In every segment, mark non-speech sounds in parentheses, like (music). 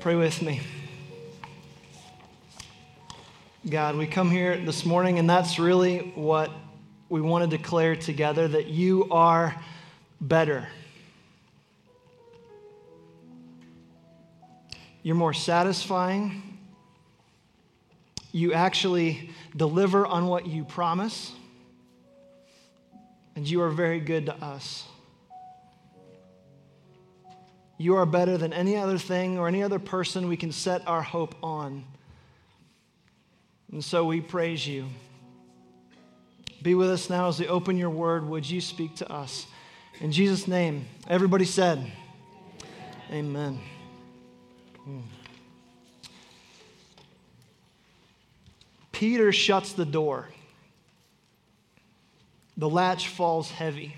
Pray with me. God, we come here this morning, and that's really what we want to declare together that you are better. You're more satisfying. You actually deliver on what you promise. And you are very good to us. You are better than any other thing or any other person we can set our hope on. And so we praise you. Be with us now as we open your word. Would you speak to us? In Jesus' name, everybody said, Amen. Amen. Peter shuts the door. The latch falls heavy.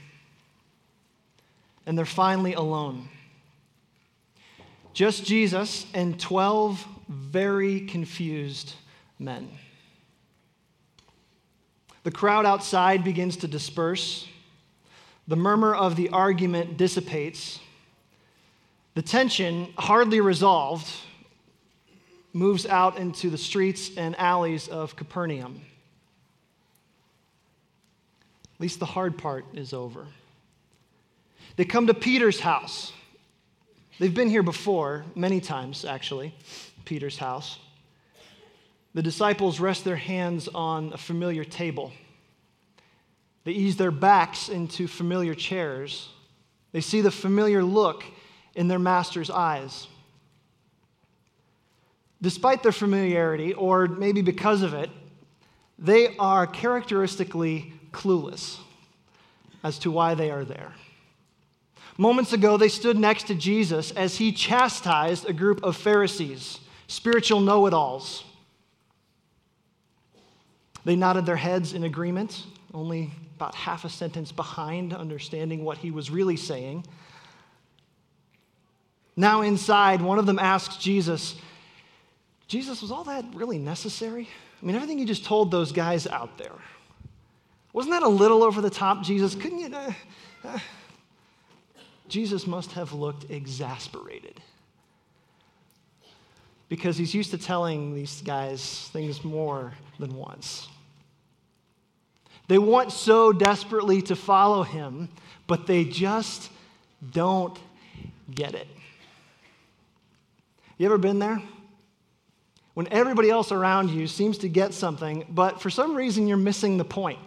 And they're finally alone. Just Jesus and 12 very confused men. The crowd outside begins to disperse. The murmur of the argument dissipates. The tension, hardly resolved, moves out into the streets and alleys of Capernaum. At least the hard part is over. They come to Peter's house. They've been here before, many times actually, Peter's house. The disciples rest their hands on a familiar table. They ease their backs into familiar chairs. They see the familiar look in their master's eyes. Despite their familiarity, or maybe because of it, they are characteristically clueless as to why they are there. Moments ago, they stood next to Jesus as he chastised a group of Pharisees, spiritual know it alls. They nodded their heads in agreement, only about half a sentence behind understanding what he was really saying. Now, inside, one of them asks Jesus, Jesus, was all that really necessary? I mean, everything you just told those guys out there. Wasn't that a little over the top, Jesus? Couldn't you? Uh, uh, Jesus must have looked exasperated because he's used to telling these guys things more than once. They want so desperately to follow him, but they just don't get it. You ever been there? When everybody else around you seems to get something, but for some reason you're missing the point.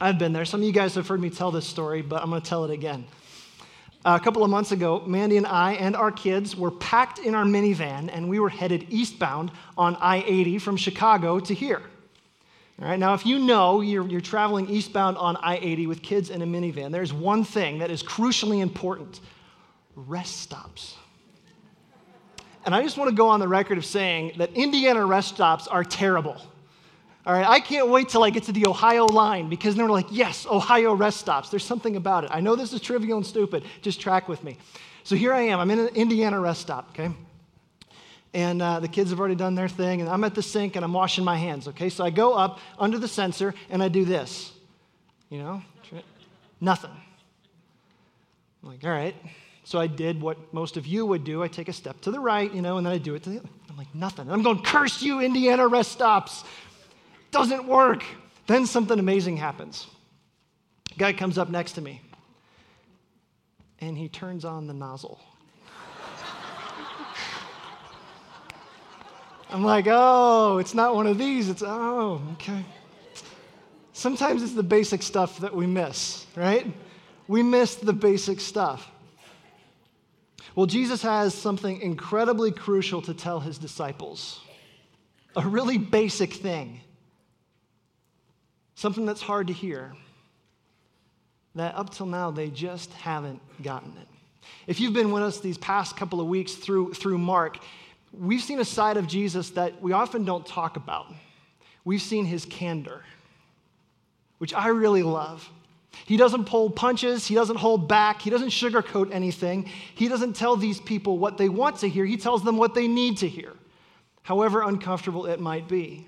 I've been there. Some of you guys have heard me tell this story, but I'm going to tell it again a couple of months ago, Mandy and I and our kids were packed in our minivan and we were headed eastbound on I 80 from Chicago to here. All right, now, if you know you're, you're traveling eastbound on I 80 with kids in a minivan, there's one thing that is crucially important rest stops. And I just want to go on the record of saying that Indiana rest stops are terrible. All right, I can't wait till I get to the Ohio line because they're like, yes, Ohio rest stops. There's something about it. I know this is trivial and stupid. Just track with me. So here I am. I'm in an Indiana rest stop, okay? And uh, the kids have already done their thing, and I'm at the sink and I'm washing my hands, okay? So I go up under the sensor and I do this. You know? Nothing. I'm like, all right. So I did what most of you would do. I take a step to the right, you know, and then I do it to the other. I'm like, nothing. And I'm going, curse you, Indiana rest stops. Doesn't work. Then something amazing happens. Guy comes up next to me and he turns on the nozzle. I'm like, oh, it's not one of these. It's, oh, okay. Sometimes it's the basic stuff that we miss, right? We miss the basic stuff. Well, Jesus has something incredibly crucial to tell his disciples, a really basic thing something that's hard to hear, that up till now they just haven't gotten it. If you've been with us these past couple of weeks through, through Mark, we've seen a side of Jesus that we often don't talk about. We've seen his candor, which I really love. He doesn't pull punches, he doesn't hold back, he doesn't sugarcoat anything. He doesn't tell these people what they want to hear, he tells them what they need to hear, however uncomfortable it might be.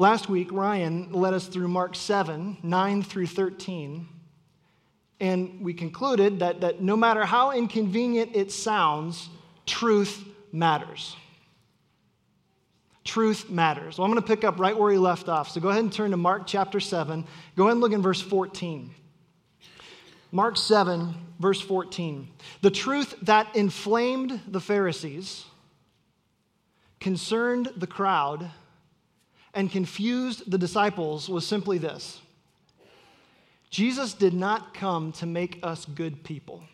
Last week, Ryan led us through Mark 7, 9 through 13. And we concluded that, that no matter how inconvenient it sounds, truth matters. Truth matters. Well, I'm going to pick up right where he left off. So go ahead and turn to Mark chapter 7. Go ahead and look in verse 14. Mark 7, verse 14. The truth that inflamed the Pharisees, concerned the crowd, and confused the disciples was simply this Jesus did not come to make us good people,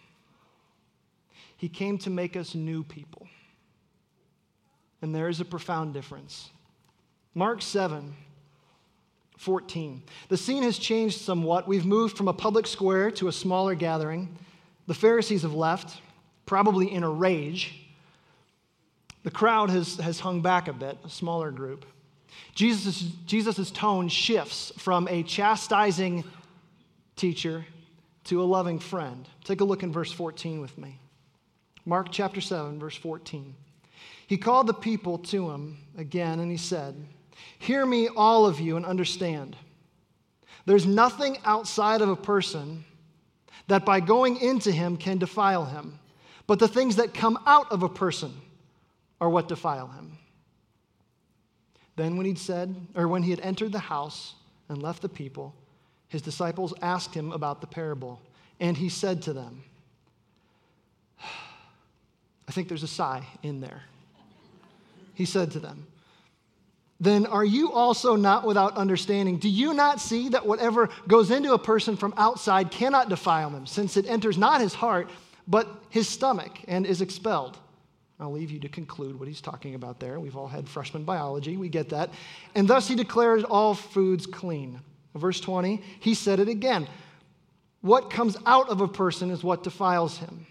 He came to make us new people. And there is a profound difference. Mark 7, 14. The scene has changed somewhat. We've moved from a public square to a smaller gathering. The Pharisees have left, probably in a rage. The crowd has, has hung back a bit, a smaller group. Jesus' Jesus's tone shifts from a chastising teacher to a loving friend. Take a look in verse 14 with me. Mark chapter 7, verse 14. He called the people to him again and he said, Hear me, all of you, and understand. There's nothing outside of a person that by going into him can defile him, but the things that come out of a person are what defile him. Then, when he'd said, or when he had entered the house and left the people, his disciples asked him about the parable, and he said to them, (sighs) I think there's a sigh in there. He said to them, then are you also not without understanding? Do you not see that whatever goes into a person from outside cannot defile him, since it enters not his heart, but his stomach and is expelled? I'll leave you to conclude what he's talking about there. We've all had freshman biology, we get that. And thus he declares all foods clean. Verse 20, he said it again. What comes out of a person is what defiles him.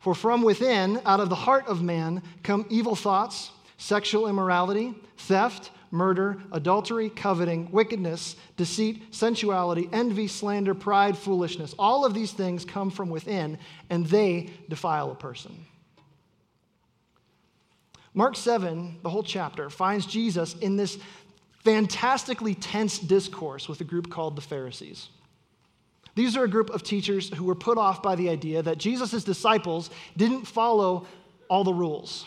For from within, out of the heart of man, come evil thoughts sexual immorality, theft, murder, adultery, coveting, wickedness, deceit, sensuality, envy, slander, pride, foolishness. All of these things come from within, and they defile a person. Mark 7, the whole chapter, finds Jesus in this fantastically tense discourse with a group called the Pharisees. These are a group of teachers who were put off by the idea that Jesus' disciples didn't follow all the rules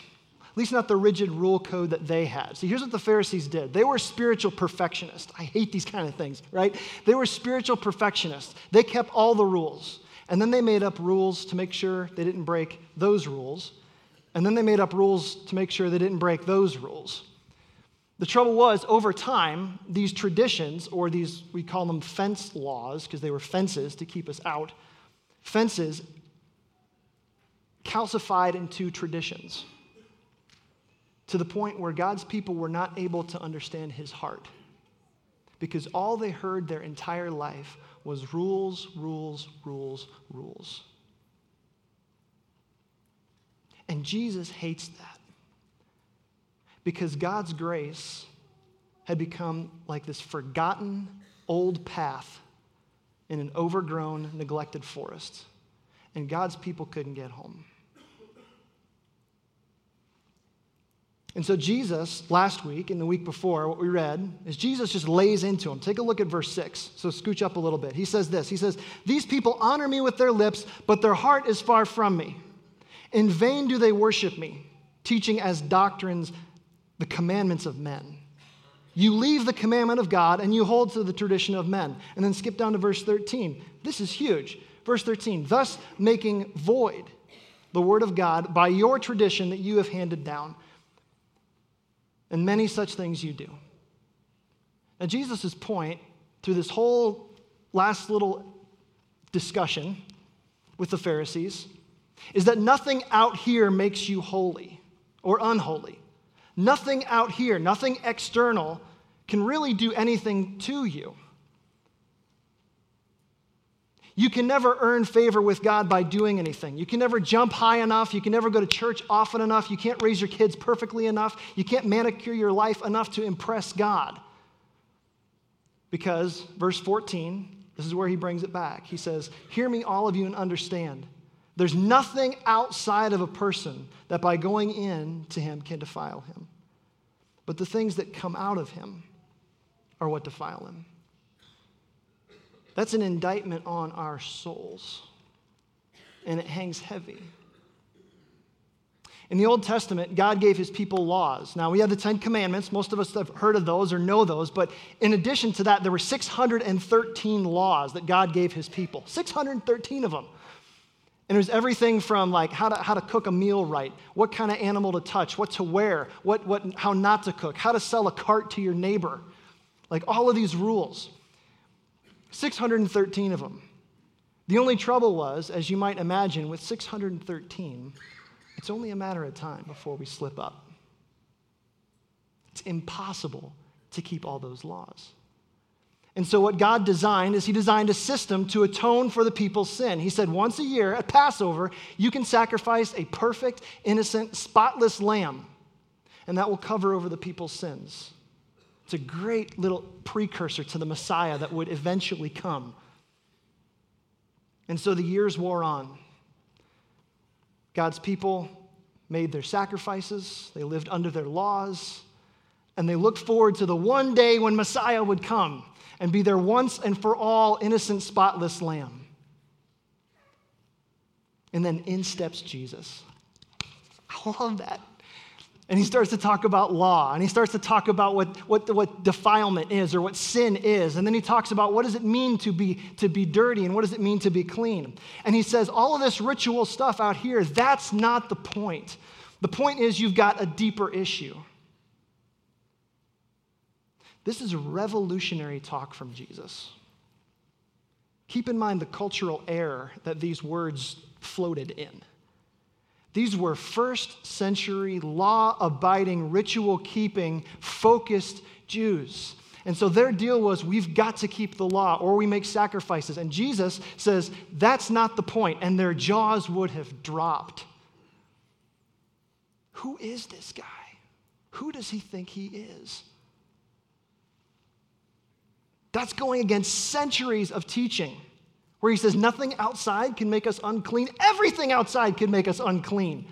at least not the rigid rule code that they had. See, here's what the Pharisees did they were spiritual perfectionists. I hate these kind of things, right? They were spiritual perfectionists. They kept all the rules. And then they made up rules to make sure they didn't break those rules. And then they made up rules to make sure they didn't break those rules. The trouble was, over time, these traditions, or these, we call them fence laws, because they were fences to keep us out, fences calcified into traditions to the point where God's people were not able to understand his heart. Because all they heard their entire life was rules, rules, rules, rules. And Jesus hates that. Because God's grace had become like this forgotten old path in an overgrown, neglected forest. And God's people couldn't get home. And so, Jesus, last week and the week before, what we read is Jesus just lays into him. Take a look at verse 6. So, scooch up a little bit. He says this He says, These people honor me with their lips, but their heart is far from me. In vain do they worship me, teaching as doctrines the commandments of men. You leave the commandment of God and you hold to the tradition of men. And then skip down to verse 13. This is huge. Verse 13, thus making void the word of God by your tradition that you have handed down and many such things you do. Now, Jesus' point through this whole last little discussion with the Pharisees is that nothing out here makes you holy or unholy. Nothing out here, nothing external can really do anything to you. You can never earn favor with God by doing anything. You can never jump high enough. You can never go to church often enough. You can't raise your kids perfectly enough. You can't manicure your life enough to impress God. Because, verse 14, this is where he brings it back. He says, Hear me, all of you, and understand. There's nothing outside of a person that by going in to him can defile him. But the things that come out of him are what defile him. That's an indictment on our souls, and it hangs heavy. In the Old Testament, God gave his people laws. Now, we have the Ten Commandments. Most of us have heard of those or know those. But in addition to that, there were 613 laws that God gave his people. 613 of them. And it was everything from like how to, how to cook a meal right, what kind of animal to touch, what to wear, what, what, how not to cook, how to sell a cart to your neighbor. Like all of these rules. 613 of them. The only trouble was, as you might imagine, with 613, it's only a matter of time before we slip up. It's impossible to keep all those laws. And so, what God designed is He designed a system to atone for the people's sin. He said, once a year at Passover, you can sacrifice a perfect, innocent, spotless lamb, and that will cover over the people's sins. It's a great little precursor to the Messiah that would eventually come. And so the years wore on. God's people made their sacrifices, they lived under their laws, and they looked forward to the one day when Messiah would come and be their once and for all innocent, spotless lamb. And then in steps Jesus. I love that. And he starts to talk about law, and he starts to talk about what, what, what defilement is or what sin is. And then he talks about what does it mean to be, to be dirty and what does it mean to be clean. And he says, all of this ritual stuff out here, that's not the point. The point is you've got a deeper issue. This is revolutionary talk from Jesus. Keep in mind the cultural air that these words floated in. These were first century, law abiding, ritual keeping, focused Jews. And so their deal was we've got to keep the law or we make sacrifices. And Jesus says that's not the point, and their jaws would have dropped. Who is this guy? Who does he think he is? That's going against centuries of teaching where he says nothing outside can make us unclean, everything outside can make us unclean.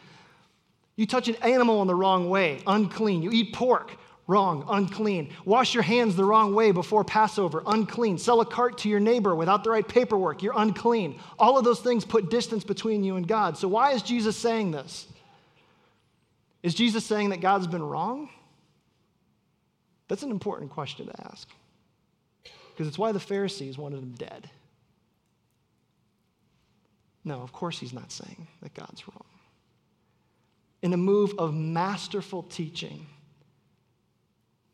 You touch an animal in the wrong way, unclean. You eat pork, wrong, unclean. Wash your hands the wrong way before Passover, unclean. Sell a cart to your neighbor without the right paperwork, you're unclean. All of those things put distance between you and God. So, why is Jesus saying this? Is Jesus saying that God's been wrong? That's an important question to ask. Because it's why the Pharisees wanted him dead. No, of course he's not saying that God's wrong. In a move of masterful teaching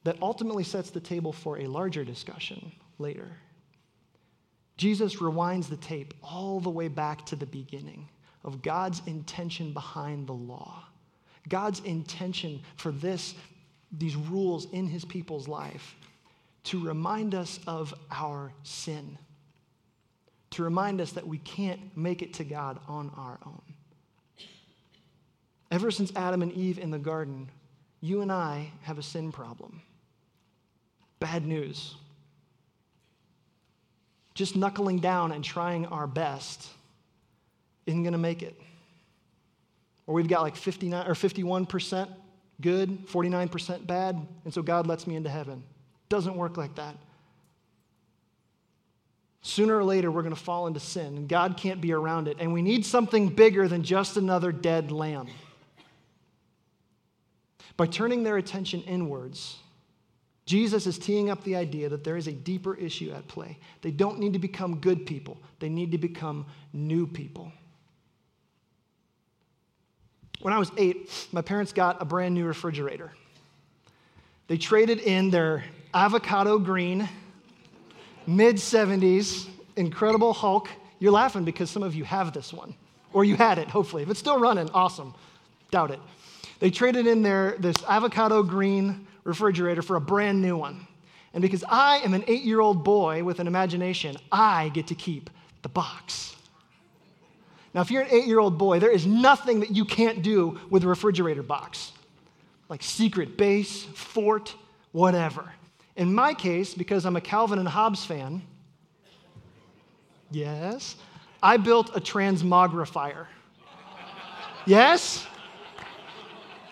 that ultimately sets the table for a larger discussion later, Jesus rewinds the tape all the way back to the beginning of God's intention behind the law. God's intention for this, these rules in his people's life to remind us of our sin to remind us that we can't make it to God on our own. Ever since Adam and Eve in the garden, you and I have a sin problem. Bad news. Just knuckling down and trying our best isn't going to make it. Or we've got like 59 or 51% good, 49% bad, and so God lets me into heaven. Doesn't work like that. Sooner or later, we're going to fall into sin, and God can't be around it. And we need something bigger than just another dead lamb. By turning their attention inwards, Jesus is teeing up the idea that there is a deeper issue at play. They don't need to become good people, they need to become new people. When I was eight, my parents got a brand new refrigerator. They traded in their avocado green mid 70s, Incredible Hulk. You're laughing because some of you have this one, or you had it, hopefully. If it's still running, awesome. Doubt it. They traded in their this avocado green refrigerator for a brand new one. And because I am an eight year old boy with an imagination, I get to keep the box. Now, if you're an eight year old boy, there is nothing that you can't do with a refrigerator box, like secret base, fort, whatever. In my case, because I'm a Calvin and Hobbes fan, yes, I built a transmogrifier. yes?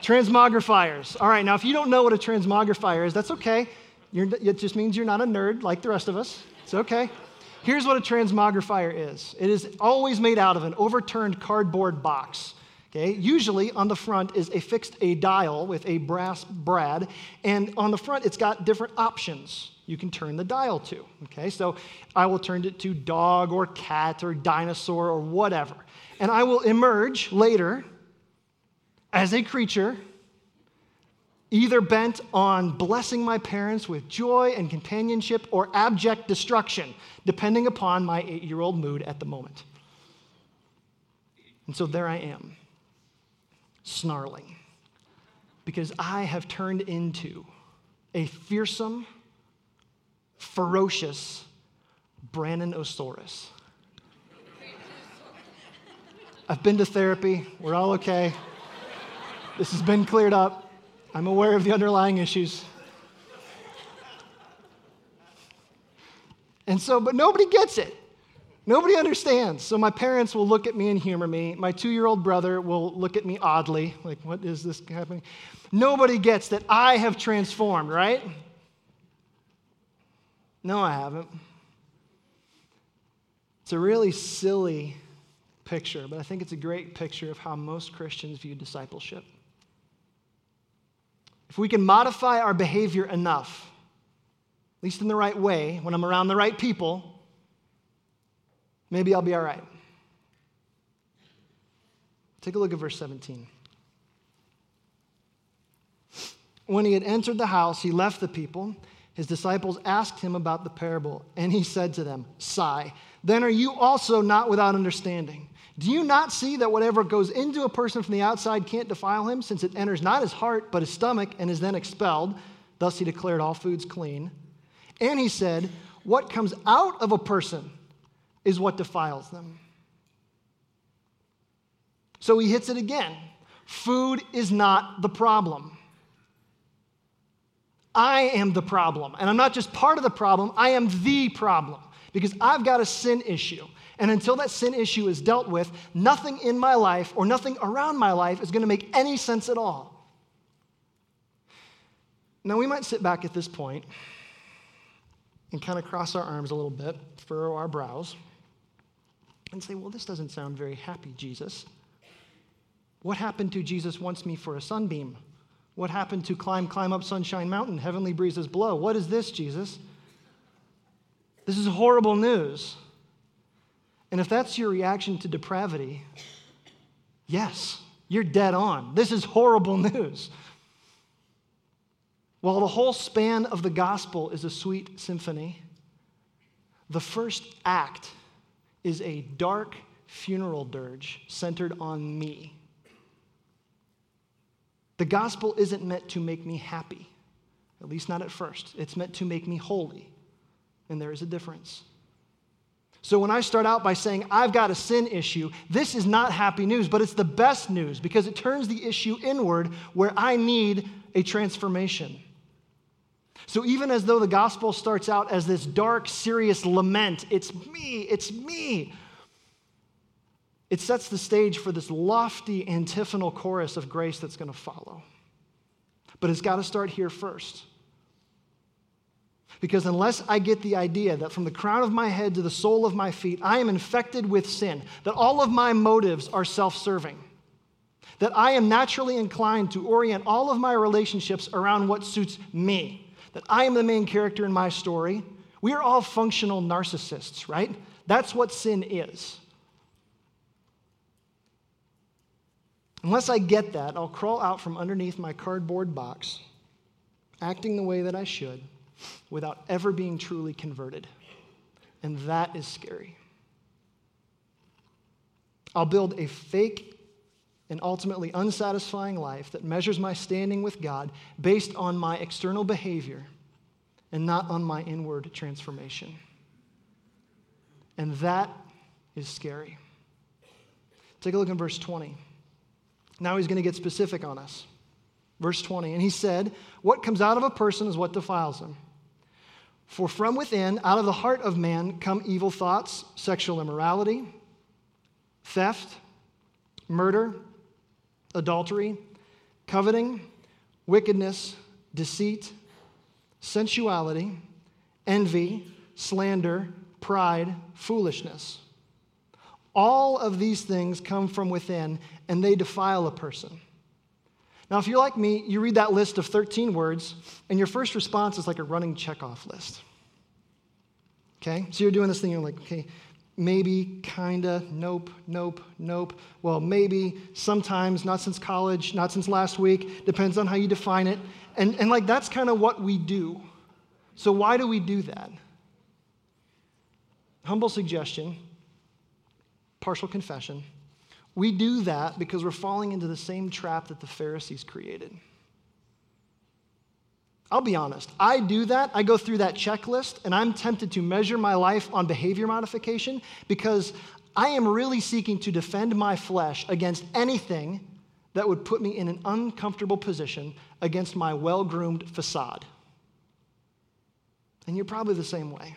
Transmogrifiers. All right, now if you don't know what a transmogrifier is, that's okay. You're, it just means you're not a nerd like the rest of us. It's okay. Here's what a transmogrifier is it is always made out of an overturned cardboard box. Okay, usually on the front is a fixed a dial with a brass brad, and on the front it's got different options you can turn the dial to. Okay, so I will turn it to dog or cat or dinosaur or whatever. And I will emerge later as a creature either bent on blessing my parents with joy and companionship or abject destruction, depending upon my eight year old mood at the moment. And so there I am, snarling, because I have turned into a fearsome, ferocious Brannon-osaurus. I've been to therapy. We're all okay. This has been cleared up. I'm aware of the underlying issues. And so, but nobody gets it. Nobody understands. So my parents will look at me and humor me. My two year old brother will look at me oddly, like, what is this happening? Nobody gets that I have transformed, right? No, I haven't. It's a really silly picture, but I think it's a great picture of how most Christians view discipleship. If we can modify our behavior enough, at least in the right way, when I'm around the right people, maybe I'll be all right. Take a look at verse 17. When he had entered the house, he left the people. His disciples asked him about the parable, and he said to them, Sigh, then are you also not without understanding? Do you not see that whatever goes into a person from the outside can't defile him, since it enters not his heart, but his stomach, and is then expelled? Thus he declared all foods clean. And he said, What comes out of a person is what defiles them. So he hits it again. Food is not the problem. I am the problem. And I'm not just part of the problem, I am the problem because I've got a sin issue. And until that sin issue is dealt with, nothing in my life or nothing around my life is going to make any sense at all. Now, we might sit back at this point and kind of cross our arms a little bit, furrow our brows, and say, Well, this doesn't sound very happy, Jesus. What happened to Jesus wants me for a sunbeam? What happened to climb, climb up Sunshine Mountain? Heavenly breezes blow. What is this, Jesus? This is horrible news. And if that's your reaction to depravity, yes, you're dead on. This is horrible news. While the whole span of the gospel is a sweet symphony, the first act is a dark funeral dirge centered on me. The gospel isn't meant to make me happy, at least not at first. It's meant to make me holy, and there is a difference. So when I start out by saying, I've got a sin issue, this is not happy news, but it's the best news because it turns the issue inward where I need a transformation. So even as though the gospel starts out as this dark, serious lament, it's me, it's me, it sets the stage for this lofty antiphonal chorus of grace that's going to follow. But it's got to start here first. Because unless I get the idea that from the crown of my head to the sole of my feet, I am infected with sin, that all of my motives are self serving, that I am naturally inclined to orient all of my relationships around what suits me, that I am the main character in my story, we are all functional narcissists, right? That's what sin is. Unless I get that, I'll crawl out from underneath my cardboard box, acting the way that I should without ever being truly converted. And that is scary. I'll build a fake and ultimately unsatisfying life that measures my standing with God based on my external behavior and not on my inward transformation. And that is scary. Take a look in verse 20. Now he's going to get specific on us. Verse 20, and he said, What comes out of a person is what defiles him. For from within, out of the heart of man, come evil thoughts, sexual immorality, theft, murder, adultery, coveting, wickedness, deceit, sensuality, envy, slander, pride, foolishness. All of these things come from within and they defile a person. Now, if you're like me, you read that list of 13 words, and your first response is like a running checkoff list. Okay? So you're doing this thing, you're like, okay, maybe, kinda, nope, nope, nope. Well, maybe, sometimes, not since college, not since last week, depends on how you define it. And, and like, that's kind of what we do. So, why do we do that? Humble suggestion, partial confession. We do that because we're falling into the same trap that the Pharisees created. I'll be honest, I do that. I go through that checklist and I'm tempted to measure my life on behavior modification because I am really seeking to defend my flesh against anything that would put me in an uncomfortable position against my well groomed facade. And you're probably the same way.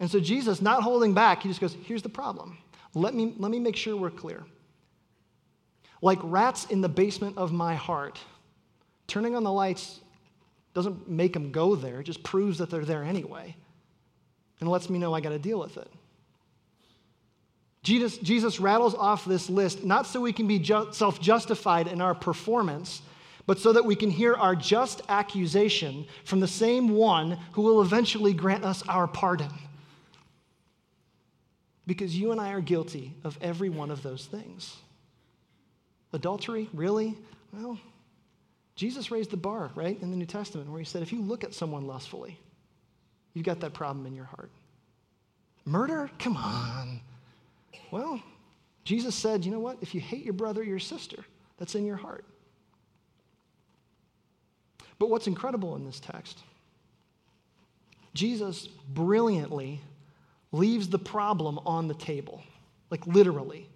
And so Jesus, not holding back, he just goes, Here's the problem. Let me, let me make sure we're clear. Like rats in the basement of my heart, turning on the lights doesn't make them go there, it just proves that they're there anyway and lets me know I got to deal with it. Jesus, Jesus rattles off this list not so we can be ju- self justified in our performance, but so that we can hear our just accusation from the same one who will eventually grant us our pardon. Because you and I are guilty of every one of those things. Adultery, really? Well, Jesus raised the bar, right, in the New Testament, where he said, if you look at someone lustfully, you've got that problem in your heart. Murder? Come on. Well, Jesus said, you know what? If you hate your brother or your sister, that's in your heart. But what's incredible in this text, Jesus brilliantly leaves the problem on the table, like literally.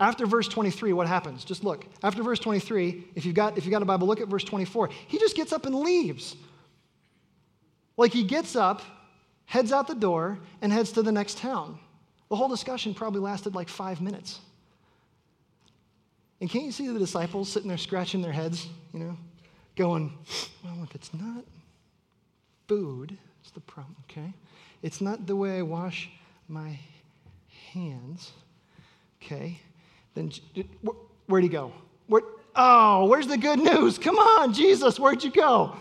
After verse 23, what happens? Just look. After verse 23, if you've got, if you've got a Bible, look at verse 24. He just gets up and leaves. Like he gets up, heads out the door, and heads to the next town. The whole discussion probably lasted like five minutes. And can't you see the disciples sitting there scratching their heads, you know, going, well, if it's not food, it's the problem, okay? It's not the way I wash my hands. Okay. Then where'd he go? Where, oh, where's the good news? Come on, Jesus, where'd you go?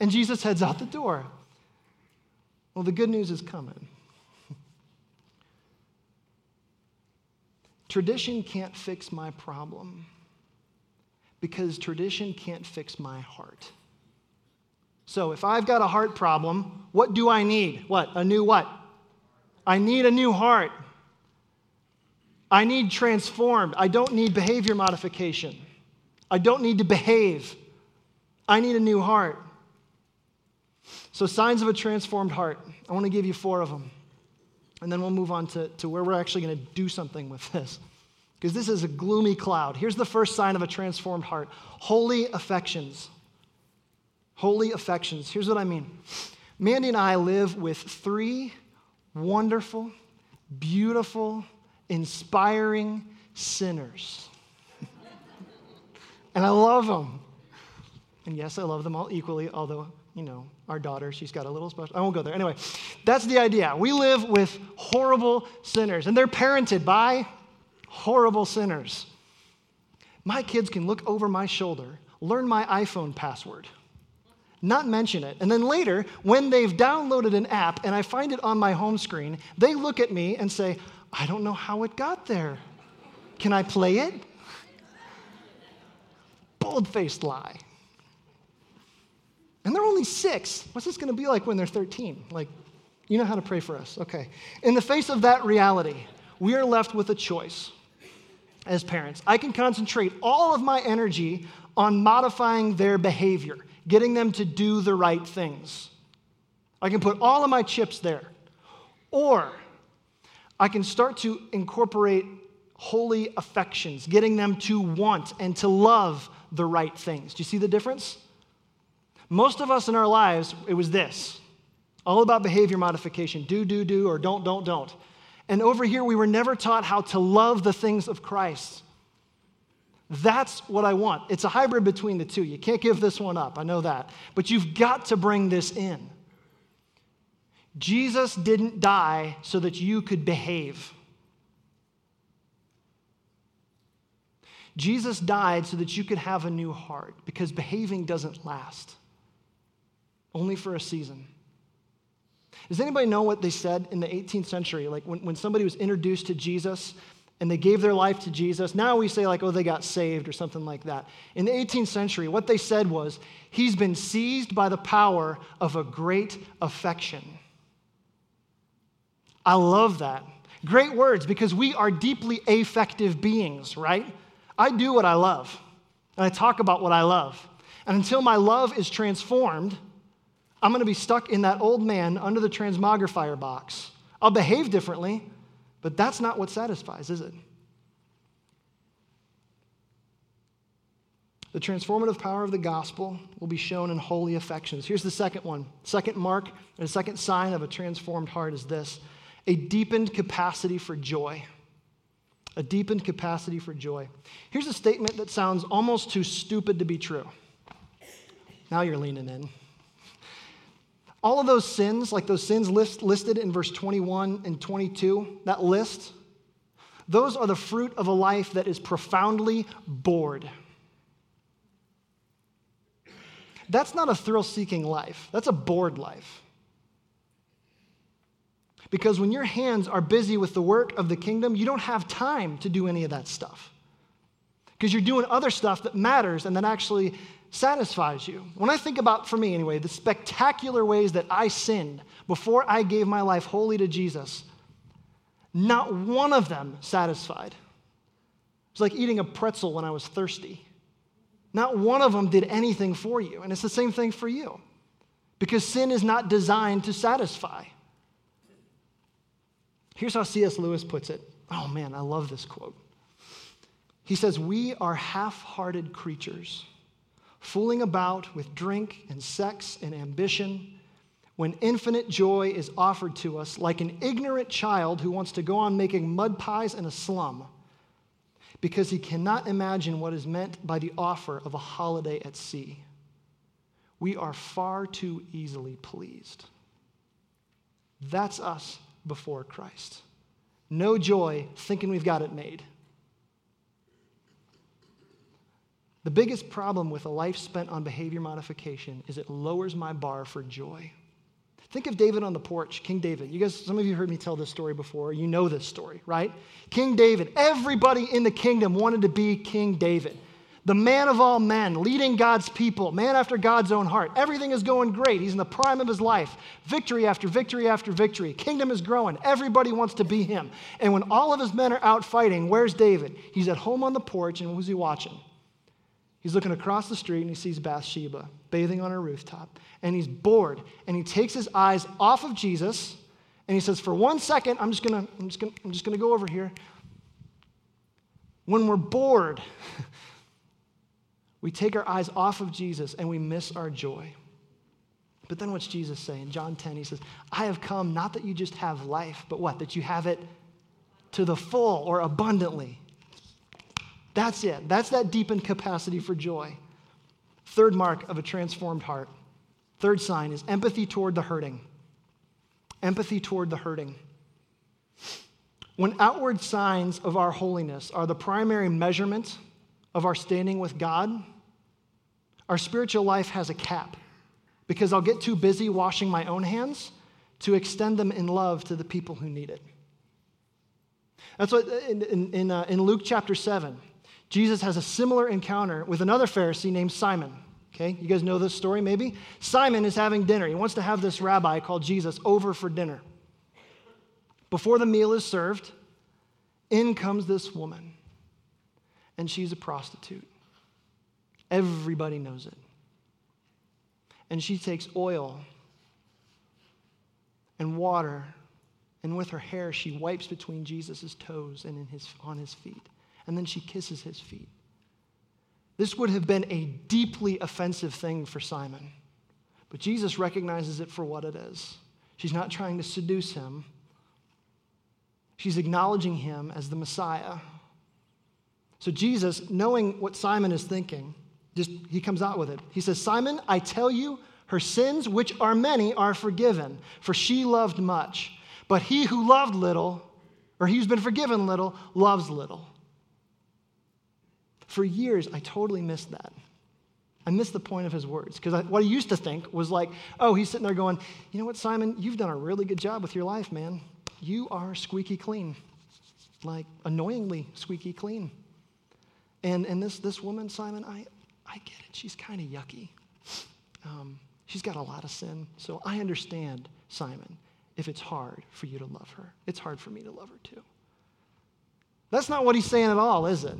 And Jesus heads out the door. Well, the good news is coming. (laughs) Tradition can't fix my problem because tradition can't fix my heart. So if I've got a heart problem, what do I need? What? A new what? I need a new heart. I need transformed. I don't need behavior modification. I don't need to behave. I need a new heart. So, signs of a transformed heart. I want to give you four of them. And then we'll move on to, to where we're actually going to do something with this. Because this is a gloomy cloud. Here's the first sign of a transformed heart holy affections holy affections. Here's what I mean Mandy and I live with three wonderful, beautiful, inspiring sinners. (laughs) and I love them. And yes, I love them all equally, although, you know, our daughter, she's got a little special. I won't go there. Anyway, that's the idea. We live with horrible sinners, and they're parented by horrible sinners. My kids can look over my shoulder, learn my iPhone password not mention it. And then later, when they've downloaded an app and I find it on my home screen, they look at me and say, I don't know how it got there. Can I play it? Bold faced lie. And they're only six. What's this going to be like when they're 13? Like, you know how to pray for us. Okay. In the face of that reality, we are left with a choice as parents. I can concentrate all of my energy on modifying their behavior getting them to do the right things. I can put all of my chips there. Or I can start to incorporate holy affections, getting them to want and to love the right things. Do you see the difference? Most of us in our lives, it was this all about behavior modification do, do, do, or don't, don't, don't. And over here, we were never taught how to love the things of Christ. That's what I want. It's a hybrid between the two. You can't give this one up. I know that. But you've got to bring this in. Jesus didn't die so that you could behave. Jesus died so that you could have a new heart because behaving doesn't last, only for a season. Does anybody know what they said in the 18th century? Like when, when somebody was introduced to Jesus and they gave their life to Jesus, now we say, like, oh, they got saved or something like that. In the 18th century, what they said was, he's been seized by the power of a great affection. I love that. Great words because we are deeply affective beings, right? I do what I love, and I talk about what I love. And until my love is transformed, I'm going to be stuck in that old man under the transmogrifier box. I'll behave differently, but that's not what satisfies, is it? The transformative power of the gospel will be shown in holy affections. Here's the second one. Second mark, and a second sign of a transformed heart is this a deepened capacity for joy. A deepened capacity for joy. Here's a statement that sounds almost too stupid to be true. Now you're leaning in. All of those sins, like those sins list, listed in verse 21 and 22, that list, those are the fruit of a life that is profoundly bored. That's not a thrill seeking life, that's a bored life. Because when your hands are busy with the work of the kingdom, you don't have time to do any of that stuff. Because you're doing other stuff that matters and that actually satisfies you. When I think about, for me anyway, the spectacular ways that I sinned before I gave my life wholly to Jesus, not one of them satisfied. It's like eating a pretzel when I was thirsty. Not one of them did anything for you. And it's the same thing for you. Because sin is not designed to satisfy. Here's how C.S. Lewis puts it. Oh man, I love this quote. He says, We are half hearted creatures, fooling about with drink and sex and ambition, when infinite joy is offered to us, like an ignorant child who wants to go on making mud pies in a slum because he cannot imagine what is meant by the offer of a holiday at sea. We are far too easily pleased. That's us before Christ. No joy thinking we've got it made. The biggest problem with a life spent on behavior modification is it lowers my bar for joy. Think of David on the porch, King David. You guys, some of you heard me tell this story before. You know this story, right? King David. Everybody in the kingdom wanted to be King David the man of all men, leading God's people, man after God's own heart. Everything is going great. He's in the prime of his life. Victory after victory after victory. Kingdom is growing. Everybody wants to be him. And when all of his men are out fighting, where's David? He's at home on the porch, and who's he watching? He's looking across the street and he sees Bathsheba bathing on her rooftop. And he's bored. And he takes his eyes off of Jesus and he says, For one second, I'm just gonna, I'm just gonna, I'm just gonna go over here. When we're bored, (laughs) we take our eyes off of Jesus and we miss our joy. But then what's Jesus saying? In John 10, he says, I have come not that you just have life, but what? That you have it to the full or abundantly. That's it. That's that deepened capacity for joy. Third mark of a transformed heart. Third sign is empathy toward the hurting. Empathy toward the hurting. When outward signs of our holiness are the primary measurement of our standing with God, our spiritual life has a cap because I'll get too busy washing my own hands to extend them in love to the people who need it. That's what in, in, in, uh, in Luke chapter 7, Jesus has a similar encounter with another Pharisee named Simon. Okay, you guys know this story maybe? Simon is having dinner. He wants to have this rabbi called Jesus over for dinner. Before the meal is served, in comes this woman, and she's a prostitute. Everybody knows it. And she takes oil and water, and with her hair, she wipes between Jesus' toes and in his, on his feet. And then she kisses his feet. This would have been a deeply offensive thing for Simon. But Jesus recognizes it for what it is. She's not trying to seduce him, she's acknowledging him as the Messiah. So, Jesus, knowing what Simon is thinking, just he comes out with it. He says, Simon, I tell you, her sins, which are many, are forgiven, for she loved much. But he who loved little, or he who's been forgiven little, loves little. For years, I totally missed that. I missed the point of his words because what I used to think was like, oh, he's sitting there going, you know what, Simon, you've done a really good job with your life, man. You are squeaky clean, like annoyingly squeaky clean. And, and this, this woman, Simon, I, I get it. She's kind of yucky. Um, she's got a lot of sin. So I understand, Simon, if it's hard for you to love her. It's hard for me to love her too. That's not what he's saying at all, is it?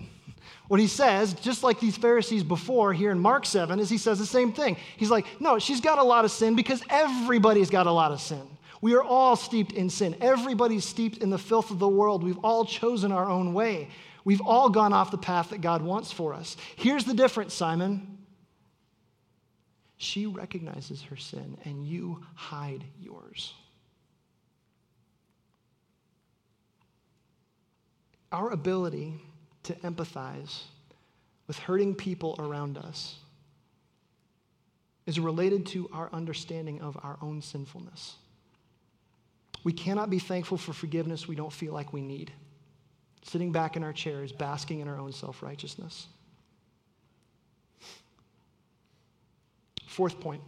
What he says, just like these Pharisees before here in Mark 7, is he says the same thing. He's like, no, she's got a lot of sin because everybody's got a lot of sin. We are all steeped in sin. Everybody's steeped in the filth of the world. We've all chosen our own way. We've all gone off the path that God wants for us. Here's the difference, Simon. She recognizes her sin, and you hide yours. Our ability to empathize with hurting people around us is related to our understanding of our own sinfulness. We cannot be thankful for forgiveness we don't feel like we need, sitting back in our chairs, basking in our own self righteousness. Fourth point.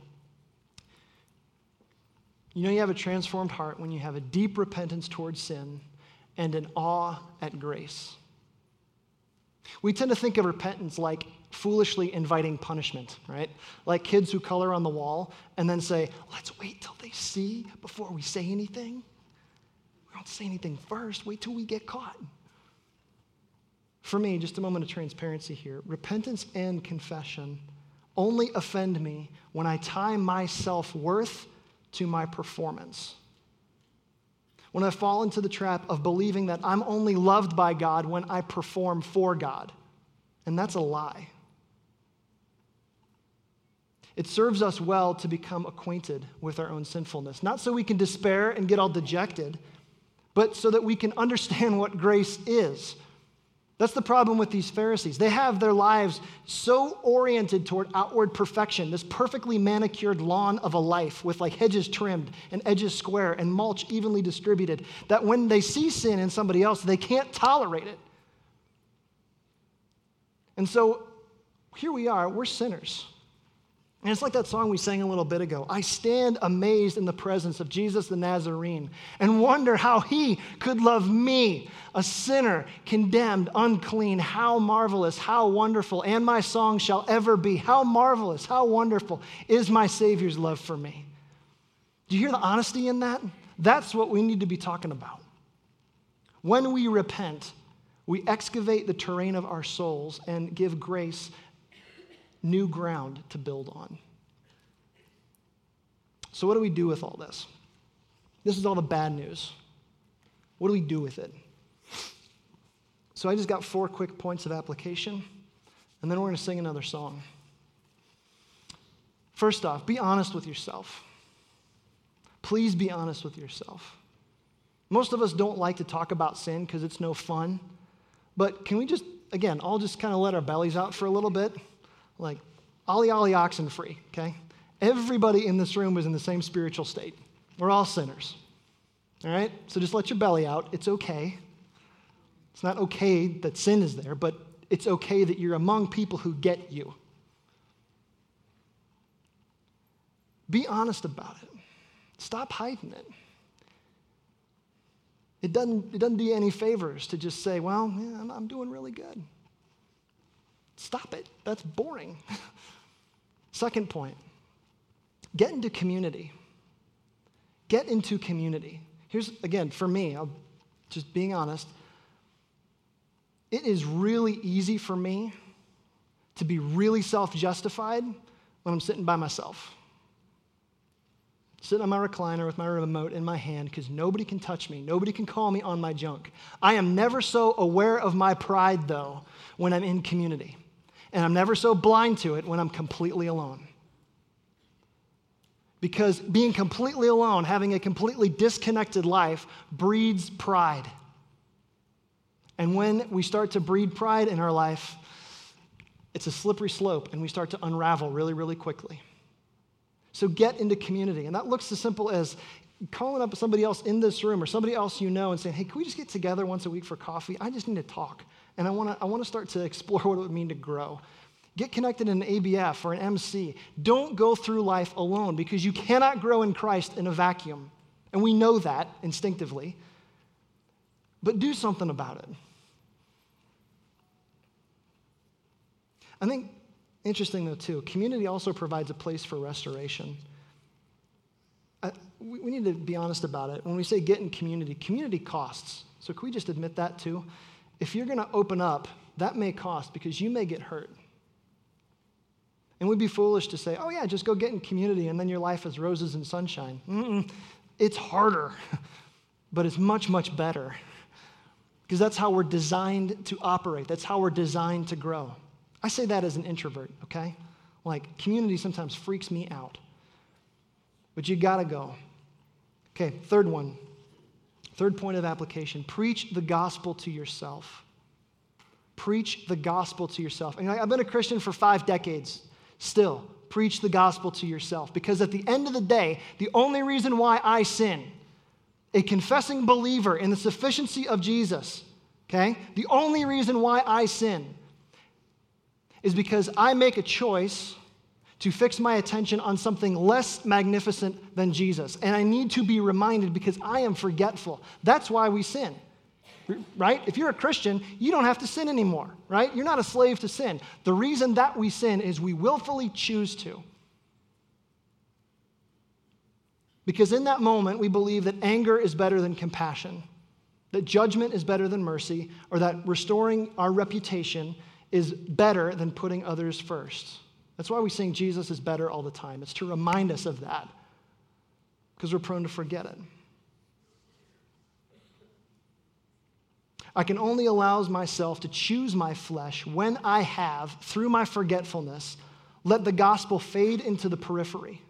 You know, you have a transformed heart when you have a deep repentance towards sin and an awe at grace. We tend to think of repentance like foolishly inviting punishment, right? Like kids who color on the wall and then say, let's wait till they see before we say anything. We don't say anything first, wait till we get caught. For me, just a moment of transparency here repentance and confession only offend me when I tie my self worth to my performance when I fall into the trap of believing that I'm only loved by God when I perform for God. And that's a lie. It serves us well to become acquainted with our own sinfulness, not so we can despair and get all dejected, but so that we can understand what grace is that's the problem with these Pharisees. They have their lives so oriented toward outward perfection, this perfectly manicured lawn of a life with like hedges trimmed and edges square and mulch evenly distributed, that when they see sin in somebody else, they can't tolerate it. And so here we are, we're sinners. And it's like that song we sang a little bit ago. I stand amazed in the presence of Jesus the Nazarene and wonder how he could love me, a sinner, condemned, unclean. How marvelous, how wonderful, and my song shall ever be. How marvelous, how wonderful is my Savior's love for me. Do you hear the honesty in that? That's what we need to be talking about. When we repent, we excavate the terrain of our souls and give grace new ground to build on. So, what do we do with all this? This is all the bad news. What do we do with it? So, I just got four quick points of application, and then we're going to sing another song. First off, be honest with yourself. Please be honest with yourself. Most of us don't like to talk about sin because it's no fun. But can we just, again, all just kind of let our bellies out for a little bit? Like ollie ollie oxen free, okay? Everybody in this room is in the same spiritual state. We're all sinners. All right? So just let your belly out. It's okay. It's not okay that sin is there, but it's okay that you're among people who get you. Be honest about it. Stop hiding it. It doesn't, it doesn't do you any favors to just say, well, yeah, I'm, I'm doing really good. Stop it. That's boring. (laughs) Second point get into community. Get into community. Here's, again, for me, I'll, just being honest, it is really easy for me to be really self justified when I'm sitting by myself. Sitting on my recliner with my remote in my hand because nobody can touch me. Nobody can call me on my junk. I am never so aware of my pride, though, when I'm in community. And I'm never so blind to it when I'm completely alone. Because being completely alone, having a completely disconnected life, breeds pride. And when we start to breed pride in our life, it's a slippery slope and we start to unravel really, really quickly. So get into community. And that looks as simple as calling up somebody else in this room or somebody else you know and saying, hey, can we just get together once a week for coffee? I just need to talk And I want to I wanna start to explore (laughs) what it would mean to grow. Get connected in an ABF or an MC. Don't go through life alone because you cannot grow in Christ in a vacuum. And we know that instinctively. But do something about it. I think, interesting though, too, community also provides a place for restoration. I, we, we need to be honest about it. When we say get in community, community costs. So, can we just admit that too? If you're going to open up, that may cost because you may get hurt. And we'd be foolish to say, oh, yeah, just go get in community and then your life is roses and sunshine. Mm-mm. It's harder, (laughs) but it's much, much better because that's how we're designed to operate, that's how we're designed to grow. I say that as an introvert, okay? Like, community sometimes freaks me out. But you gotta go. Okay, third one. Third point of application preach the gospel to yourself. Preach the gospel to yourself. And I've been a Christian for five decades. Still, preach the gospel to yourself. Because at the end of the day, the only reason why I sin, a confessing believer in the sufficiency of Jesus, okay, the only reason why I sin is because I make a choice to fix my attention on something less magnificent than Jesus. And I need to be reminded because I am forgetful. That's why we sin. Right? If you're a Christian, you don't have to sin anymore, right? You're not a slave to sin. The reason that we sin is we willfully choose to. Because in that moment, we believe that anger is better than compassion, that judgment is better than mercy, or that restoring our reputation is better than putting others first. That's why we sing Jesus is better all the time. It's to remind us of that because we're prone to forget it. I can only allow myself to choose my flesh when I have, through my forgetfulness, let the gospel fade into the periphery.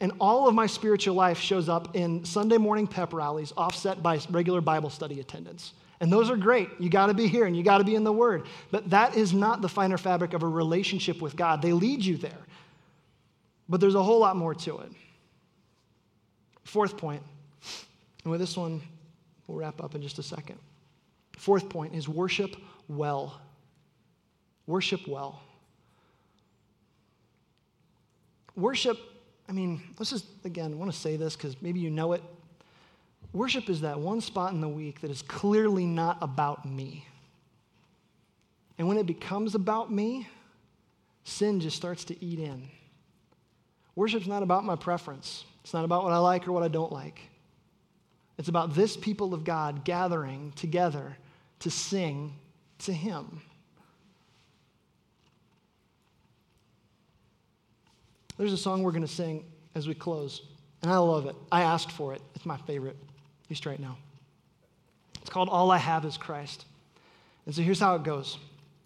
And all of my spiritual life shows up in Sunday morning pep rallies, offset by regular Bible study attendance. And those are great. You got to be here and you got to be in the Word. But that is not the finer fabric of a relationship with God. They lead you there. But there's a whole lot more to it. Fourth point, and with this one, we'll wrap up in just a second. Fourth point is worship well. Worship well. Worship, I mean, let's just, again, I want to say this because maybe you know it, Worship is that one spot in the week that is clearly not about me. And when it becomes about me, sin just starts to eat in. Worship's not about my preference. It's not about what I like or what I don't like. It's about this people of God gathering together to sing to Him. There's a song we're going to sing as we close, and I love it. I asked for it, it's my favorite. Be straight now. It's called All I Have is Christ. And so here's how it goes.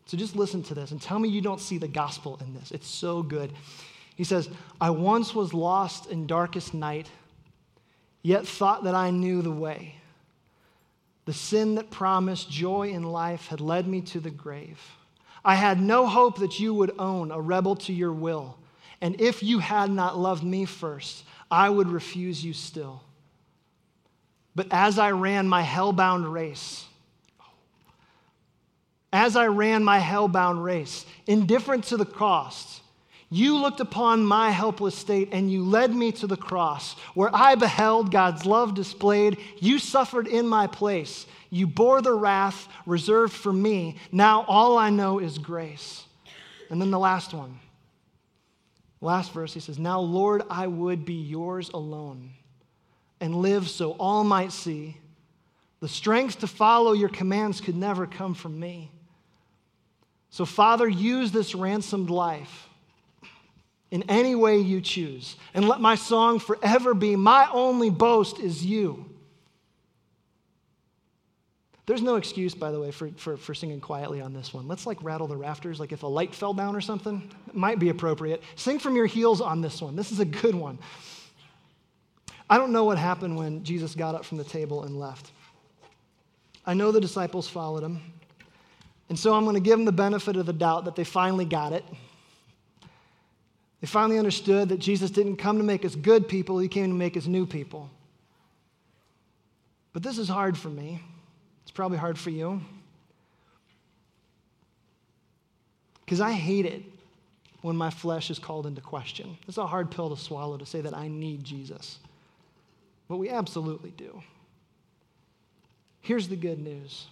So just listen to this and tell me you don't see the gospel in this. It's so good. He says, I once was lost in darkest night, yet thought that I knew the way. The sin that promised joy in life had led me to the grave. I had no hope that you would own a rebel to your will. And if you had not loved me first, I would refuse you still. But as I ran my hell-bound race, as I ran my hell-bound race, indifferent to the cost, you looked upon my helpless state and you led me to the cross where I beheld God's love displayed. You suffered in my place. You bore the wrath reserved for me. Now all I know is grace. And then the last one. Last verse, he says, Now, Lord, I would be yours alone and live so all might see. The strength to follow your commands could never come from me. So, Father, use this ransomed life in any way you choose. And let my song forever be My only boast is you. There's no excuse, by the way, for, for, for singing quietly on this one. Let's like rattle the rafters, like if a light fell down or something, it might be appropriate. Sing from your heels on this one. This is a good one. I don't know what happened when Jesus got up from the table and left. I know the disciples followed him. And so I'm going to give them the benefit of the doubt that they finally got it. They finally understood that Jesus didn't come to make us good people, he came to make us new people. But this is hard for me. It's probably hard for you. Because I hate it when my flesh is called into question. It's a hard pill to swallow to say that I need Jesus. But we absolutely do. Here's the good news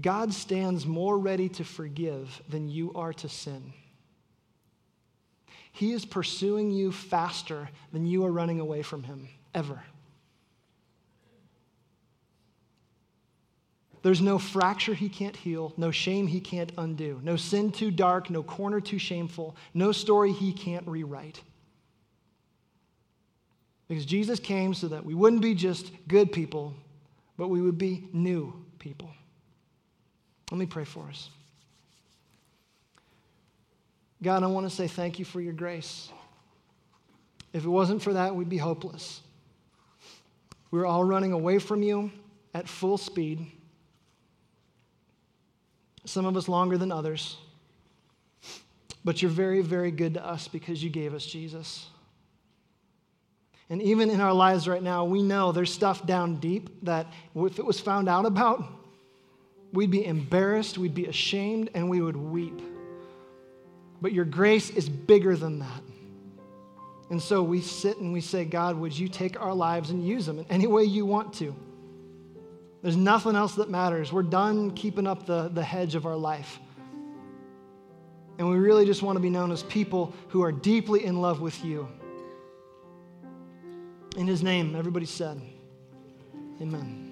God stands more ready to forgive than you are to sin. He is pursuing you faster than you are running away from Him, ever. There's no fracture he can't heal, no shame he can't undo, no sin too dark, no corner too shameful, no story he can't rewrite. Because Jesus came so that we wouldn't be just good people, but we would be new people. Let me pray for us. God, I want to say thank you for your grace. If it wasn't for that, we'd be hopeless. We were all running away from you at full speed some of us longer than others. But you're very, very good to us because you gave us Jesus. And even in our lives right now, we know there's stuff down deep that if it was found out about, we'd be embarrassed, we'd be ashamed, and we would weep. But your grace is bigger than that. And so we sit and we say, God, would you take our lives and use them in any way you want to? There's nothing else that matters. We're done keeping up the, the hedge of our life. And we really just want to be known as people who are deeply in love with you. In his name, everybody said, Amen.